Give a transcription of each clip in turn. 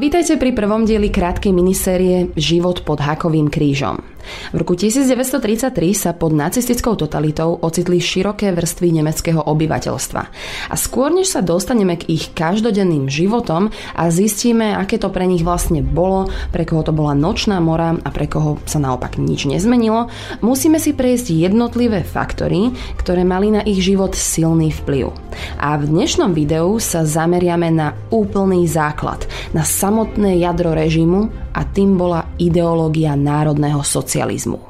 Vítajte pri prvom dieli krátkej minisérie Život pod hakovým krížom. V roku 1933 sa pod nacistickou totalitou ocitli široké vrstvy nemeckého obyvateľstva. A skôr než sa dostaneme k ich každodenným životom a zistíme, aké to pre nich vlastne bolo, pre koho to bola nočná mora a pre koho sa naopak nič nezmenilo, musíme si prejsť jednotlivé faktory, ktoré mali na ich život silný vplyv. A v dnešnom videu sa zameriame na úplný základ, na samotné jadro režimu a tým bola ideológia národného socializmu.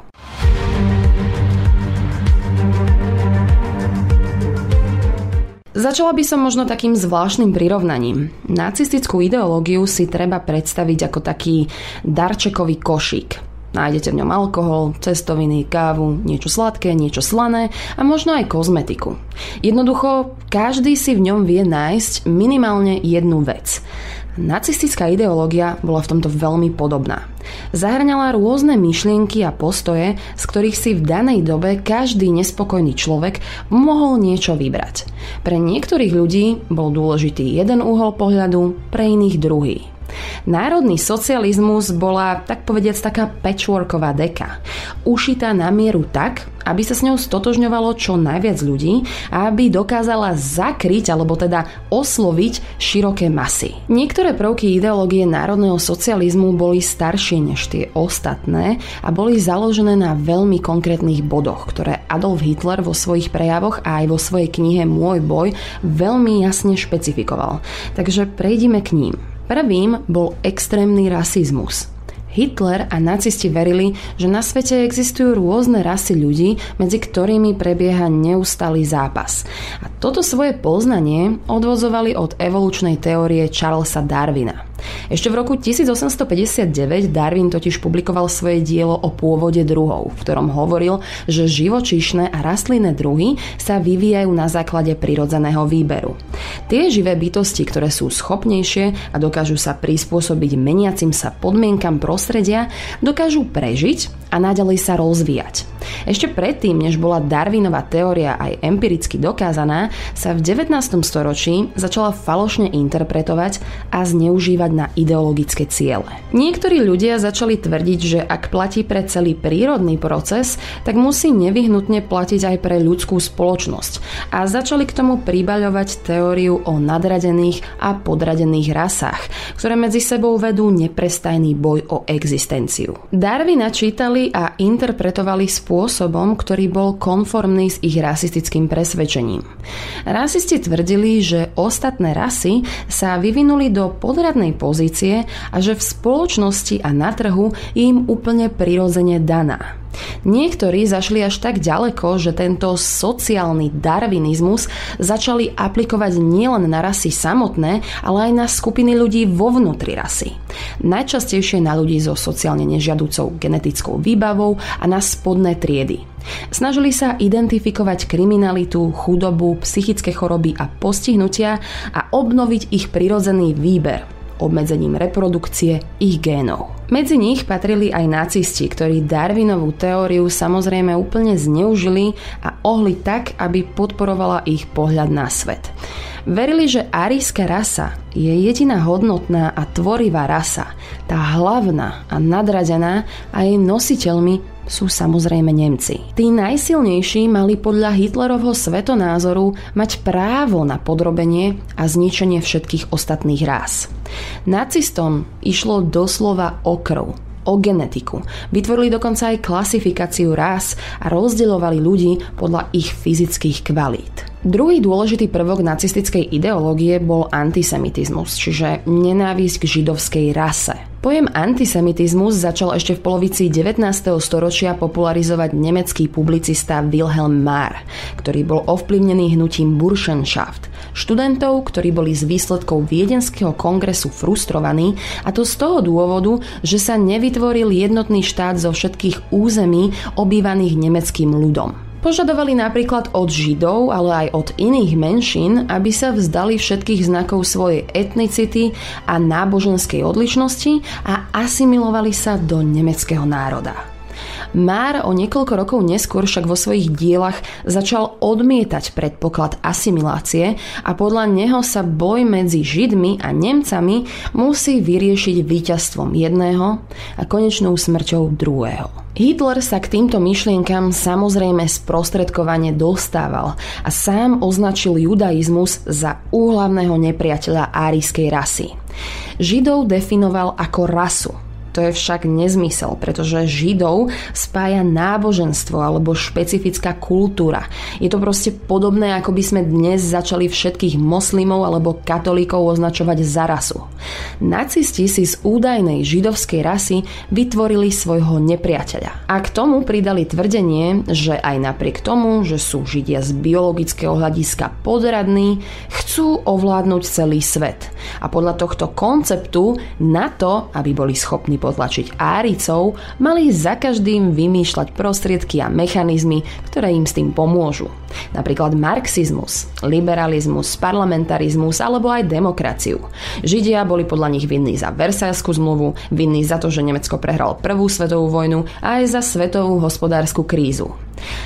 Začala by som možno takým zvláštnym prirovnaním. Nacistickú ideológiu si treba predstaviť ako taký darčekový košík. Nájdete v ňom alkohol, cestoviny, kávu, niečo sladké, niečo slané a možno aj kozmetiku. Jednoducho, každý si v ňom vie nájsť minimálne jednu vec. Nacistická ideológia bola v tomto veľmi podobná. Zahrňala rôzne myšlienky a postoje, z ktorých si v danej dobe každý nespokojný človek mohol niečo vybrať. Pre niektorých ľudí bol dôležitý jeden uhol pohľadu, pre iných druhý. Národný socializmus bola, tak povediac, taká patchworková deka. Ušitá na mieru tak, aby sa s ňou stotožňovalo čo najviac ľudí a aby dokázala zakryť alebo teda osloviť široké masy. Niektoré prvky ideológie národného socializmu boli staršie než tie ostatné a boli založené na veľmi konkrétnych bodoch, ktoré Adolf Hitler vo svojich prejavoch a aj vo svojej knihe Môj boj veľmi jasne špecifikoval. Takže prejdime k ním. Prvým bol extrémny rasizmus. Hitler a nacisti verili, že na svete existujú rôzne rasy ľudí, medzi ktorými prebieha neustály zápas. A toto svoje poznanie odvozovali od evolučnej teórie Charlesa Darwina. Ešte v roku 1859 Darwin totiž publikoval svoje dielo o pôvode druhov, v ktorom hovoril, že živočíšne a rastlinné druhy sa vyvíjajú na základe prirodzeného výberu. Tie živé bytosti, ktoré sú schopnejšie a dokážu sa prispôsobiť meniacim sa podmienkam prostredia, dokážu prežiť a naďalej sa rozvíjať. Ešte predtým, než bola Darwinová teória aj empiricky dokázaná, sa v 19. storočí začala falošne interpretovať a zneužívať na ideologické ciele. Niektorí ľudia začali tvrdiť, že ak platí pre celý prírodný proces, tak musí nevyhnutne platiť aj pre ľudskú spoločnosť a začali k tomu pribaľovať teóriu o nadradených a podradených rasách, ktoré medzi sebou vedú neprestajný boj o existenciu. Darwina čítali a interpretovali spôsobom, ktorý bol konformný s ich rasistickým presvedčením. Rasisti tvrdili, že ostatné rasy sa vyvinuli do podradnej pozície a že v spoločnosti a na trhu je im úplne prirodzene daná. Niektorí zašli až tak ďaleko, že tento sociálny darwinizmus začali aplikovať nielen na rasy samotné, ale aj na skupiny ľudí vo vnútri rasy. Najčastejšie na ľudí so sociálne nežiaducou genetickou výbavou a na spodné triedy. Snažili sa identifikovať kriminalitu, chudobu, psychické choroby a postihnutia a obnoviť ich prirodzený výber obmedzením reprodukcie ich génov. Medzi nich patrili aj nacisti, ktorí Darwinovú teóriu samozrejme úplne zneužili a ohli tak, aby podporovala ich pohľad na svet. Verili, že arijská rasa je jediná hodnotná a tvorivá rasa, tá hlavná a nadradená a jej nositeľmi sú samozrejme Nemci. Tí najsilnejší mali podľa Hitlerovho svetonázoru mať právo na podrobenie a zničenie všetkých ostatných rás. Nacistom išlo doslova o krv, o genetiku. Vytvorili dokonca aj klasifikáciu rás a rozdeľovali ľudí podľa ich fyzických kvalít. Druhý dôležitý prvok nacistickej ideológie bol antisemitizmus, čiže nenávisť k židovskej rase. Pojem antisemitizmus začal ešte v polovici 19. storočia popularizovať nemecký publicista Wilhelm Marr, ktorý bol ovplyvnený hnutím Burschenschaft, študentov, ktorí boli z výsledkov Viedenského kongresu frustrovaní a to z toho dôvodu, že sa nevytvoril jednotný štát zo všetkých území obývaných nemeckým ľudom. Požadovali napríklad od Židov, ale aj od iných menšín, aby sa vzdali všetkých znakov svojej etnicity a náboženskej odlišnosti a asimilovali sa do nemeckého národa. Már o niekoľko rokov neskôr však vo svojich dielach začal odmietať predpoklad asimilácie a podľa neho sa boj medzi Židmi a Nemcami musí vyriešiť víťazstvom jedného a konečnou smrťou druhého. Hitler sa k týmto myšlienkam samozrejme sprostredkovane dostával a sám označil judaizmus za úhlavného nepriateľa árijskej rasy. Židov definoval ako rasu, to je však nezmysel, pretože Židov spája náboženstvo alebo špecifická kultúra. Je to proste podobné, ako by sme dnes začali všetkých moslimov alebo katolíkov označovať za rasu. Nacisti si z údajnej židovskej rasy vytvorili svojho nepriateľa. A k tomu pridali tvrdenie, že aj napriek tomu, že sú Židia z biologického hľadiska podradní, chcú ovládnuť celý svet. A podľa tohto konceptu na to, aby boli schopní potlačiť Áricov, mali za každým vymýšľať prostriedky a mechanizmy, ktoré im s tým pomôžu. Napríklad marxizmus, liberalizmus, parlamentarizmus alebo aj demokraciu. Židia boli podľa nich vinní za Versajskú zmluvu, vinní za to, že Nemecko prehralo prvú svetovú vojnu a aj za svetovú hospodárskú krízu.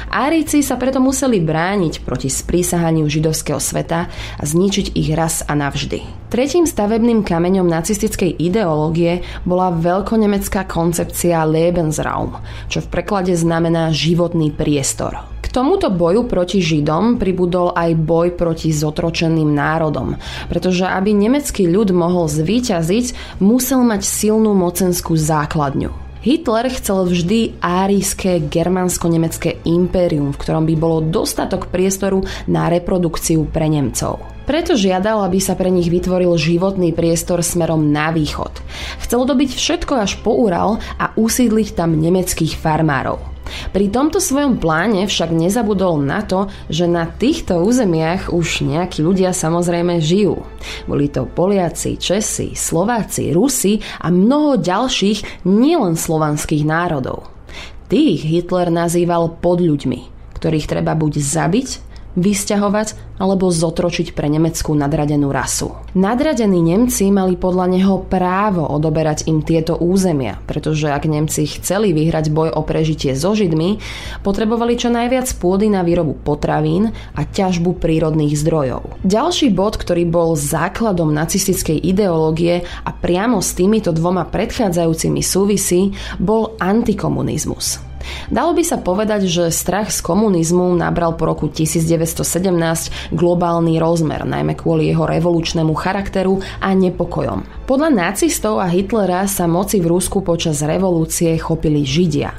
Árici sa preto museli brániť proti sprísahaniu židovského sveta a zničiť ich raz a navždy. Tretím stavebným kameňom nacistickej ideológie bola veľkonemecká koncepcia Lebensraum, čo v preklade znamená životný priestor. K tomuto boju proti Židom pribudol aj boj proti zotročeným národom, pretože aby nemecký ľud mohol zvíťaziť, musel mať silnú mocenskú základňu. Hitler chcel vždy árijské germánsko-nemecké impérium, v ktorom by bolo dostatok priestoru na reprodukciu pre Nemcov. Preto žiadal, aby sa pre nich vytvoril životný priestor smerom na východ. Chcel dobiť všetko až po Ural a usídliť tam nemeckých farmárov. Pri tomto svojom pláne však nezabudol na to, že na týchto územiach už nejakí ľudia samozrejme žijú. Boli to Poliaci, Česi, Slováci, Rusi a mnoho ďalších nielen slovanských národov. Tých Hitler nazýval podľuďmi, ktorých treba buď zabiť, vysťahovať alebo zotročiť pre nemeckú nadradenú rasu. Nadradení Nemci mali podľa neho právo odoberať im tieto územia, pretože ak Nemci chceli vyhrať boj o prežitie so Židmi, potrebovali čo najviac pôdy na výrobu potravín a ťažbu prírodných zdrojov. Ďalší bod, ktorý bol základom nacistickej ideológie a priamo s týmito dvoma predchádzajúcimi súvisí, bol antikomunizmus. Dalo by sa povedať, že strach z komunizmu nabral po roku 1917 globálny rozmer, najmä kvôli jeho revolučnému charakteru a nepokojom. Podľa nacistov a Hitlera sa moci v Rusku počas revolúcie chopili Židia.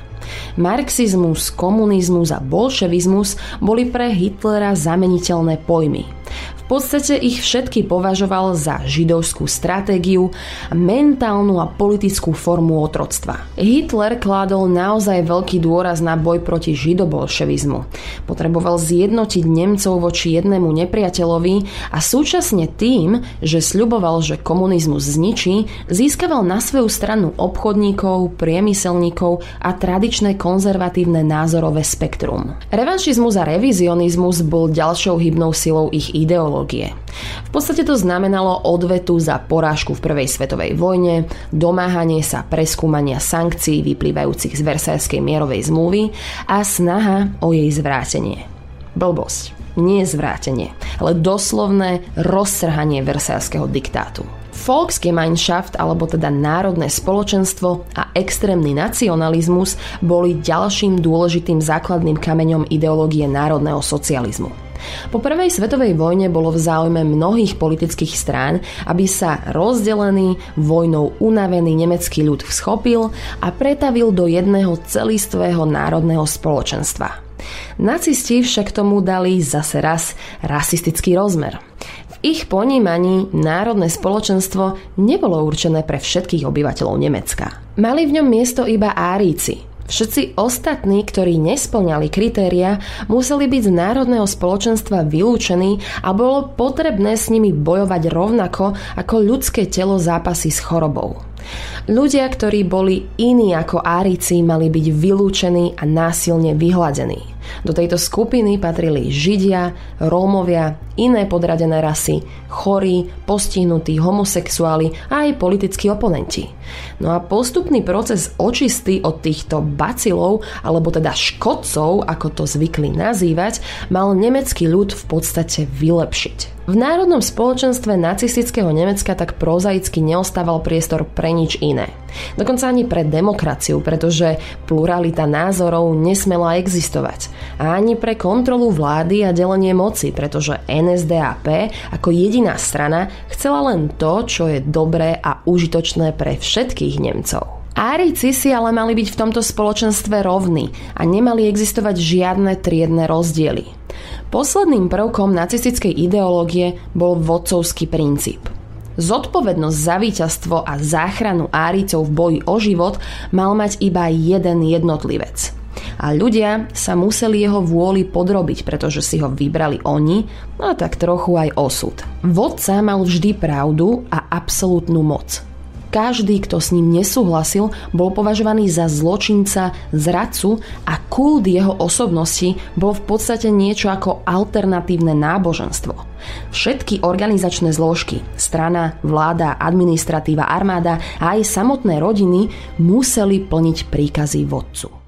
Marxizmus, komunizmus a bolševizmus boli pre Hitlera zameniteľné pojmy podstate ich všetky považoval za židovskú stratégiu, mentálnu a politickú formu otroctva. Hitler kládol naozaj veľký dôraz na boj proti židobolševizmu. Potreboval zjednotiť Nemcov voči jednému nepriateľovi a súčasne tým, že sľuboval, že komunizmus zničí, získaval na svoju stranu obchodníkov, priemyselníkov a tradičné konzervatívne názorové spektrum. Revanšizmus a revizionizmus bol ďalšou hybnou silou ich ideológie ideológie. V podstate to znamenalo odvetu za porážku v Prvej svetovej vojne, domáhanie sa preskúmania sankcií vyplývajúcich z Versajskej mierovej zmluvy a snaha o jej zvrátenie. Blbosť. Nie zvrátenie, ale doslovné roztrhanie Versajského diktátu. Volksgemeinschaft, alebo teda národné spoločenstvo a extrémny nacionalizmus boli ďalším dôležitým základným kameňom ideológie národného socializmu. Po prvej svetovej vojne bolo v záujme mnohých politických strán, aby sa rozdelený, vojnou unavený nemecký ľud vschopil a pretavil do jedného celistvého národného spoločenstva. Nacisti však tomu dali zase raz rasistický rozmer. V ich ponímaní národné spoločenstvo nebolo určené pre všetkých obyvateľov Nemecka. Mali v ňom miesto iba Áríci, Všetci ostatní, ktorí nesplňali kritéria, museli byť z národného spoločenstva vylúčení a bolo potrebné s nimi bojovať rovnako ako ľudské telo zápasy s chorobou. Ľudia, ktorí boli iní ako Árici, mali byť vylúčení a násilne vyhladení. Do tejto skupiny patrili Židia, Rómovia, iné podradené rasy, chorí, postihnutí, homosexuáli a aj politickí oponenti. No a postupný proces očisty od týchto bacilov, alebo teda škodcov, ako to zvykli nazývať, mal nemecký ľud v podstate vylepšiť. V národnom spoločenstve nacistického Nemecka tak prozaicky neostával priestor pre nič iné. Dokonca ani pre demokraciu, pretože pluralita názorov nesmela existovať. A ani pre kontrolu vlády a delenie moci, pretože NSDAP ako jediná strana chcela len to, čo je dobré a užitočné pre všetkých Nemcov. Árici si ale mali byť v tomto spoločenstve rovní a nemali existovať žiadne triedne rozdiely. Posledným prvkom nacistickej ideológie bol vodcovský princíp. Zodpovednosť za víťazstvo a záchranu Áricov v boji o život mal mať iba jeden jednotlivec. A ľudia sa museli jeho vôli podrobiť, pretože si ho vybrali oni, a tak trochu aj osud. Vodca mal vždy pravdu a absolútnu moc. Každý, kto s ním nesúhlasil, bol považovaný za zločinca, zradcu a kult jeho osobnosti bol v podstate niečo ako alternatívne náboženstvo. Všetky organizačné zložky, strana, vláda, administratíva, armáda a aj samotné rodiny museli plniť príkazy vodcu.